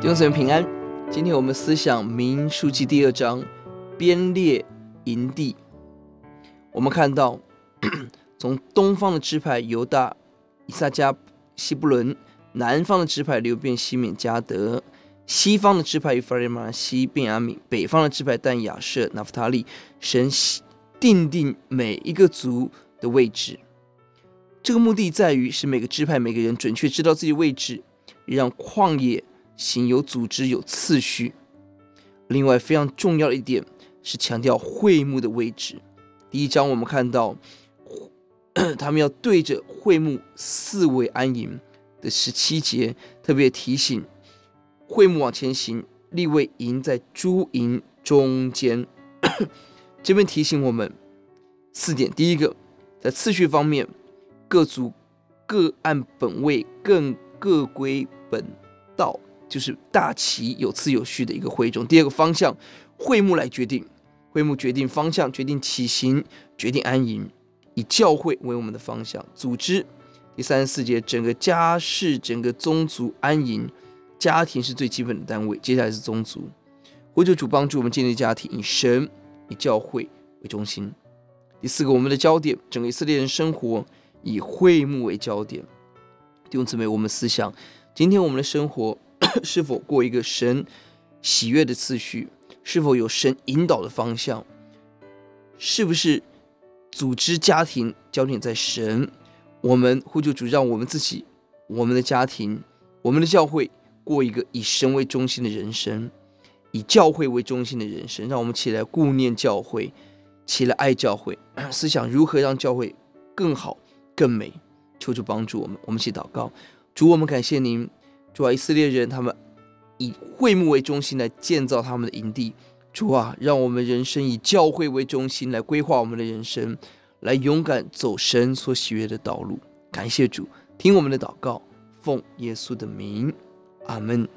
弟兄姊妹平安，今天我们思想民数记第二章编列营地。我们看到，从东方的支派犹大、以萨迦、西布伦；南方的支派流便、西缅、迦得；西方的支派以法莲、玛西、便雅悯；北方的支派但、亚设、拿弗他利。神定定每一个族的位置，这个目的在于使每个支派、每个人准确知道自己位置，让旷野。行有组织、有次序。另外，非常重要的一点是强调会幕的位置。第一章我们看到，他们要对着会幕四围安营的十七节，特别提醒会幕往前行，立位营在诸营中间。这边提醒我们四点：第一个，在次序方面，各族各按本位，更各归本道。就是大齐有次有序的一个会众。第二个方向，会幕来决定，会幕决定方向，决定起行，决定安营，以教会为我们的方向。组织第三十四节，整个家世、整个宗族安营，家庭是最基本的单位。接下来是宗族，呼求主帮助我们建立家庭，以神、以教会为中心。第四个，我们的焦点，整个以色列人生活以会幕为焦点。弟兄姊妹，我们思想，今天我们的生活。是否过一个神喜悦的次序？是否有神引导的方向？是不是组织家庭焦点在神？我们呼求主，让我们自己、我们的家庭、我们的教会过一个以神为中心的人生，以教会为中心的人生。让我们起来顾念教会，起来爱教会，思想如何让教会更好、更美。求主帮助我们，我们一起祷告。主，我们感谢您。主啊，以色列人他们以会幕为中心来建造他们的营地。主啊，让我们人生以教会为中心来规划我们的人生，来勇敢走神所喜悦的道路。感谢主，听我们的祷告，奉耶稣的名，阿门。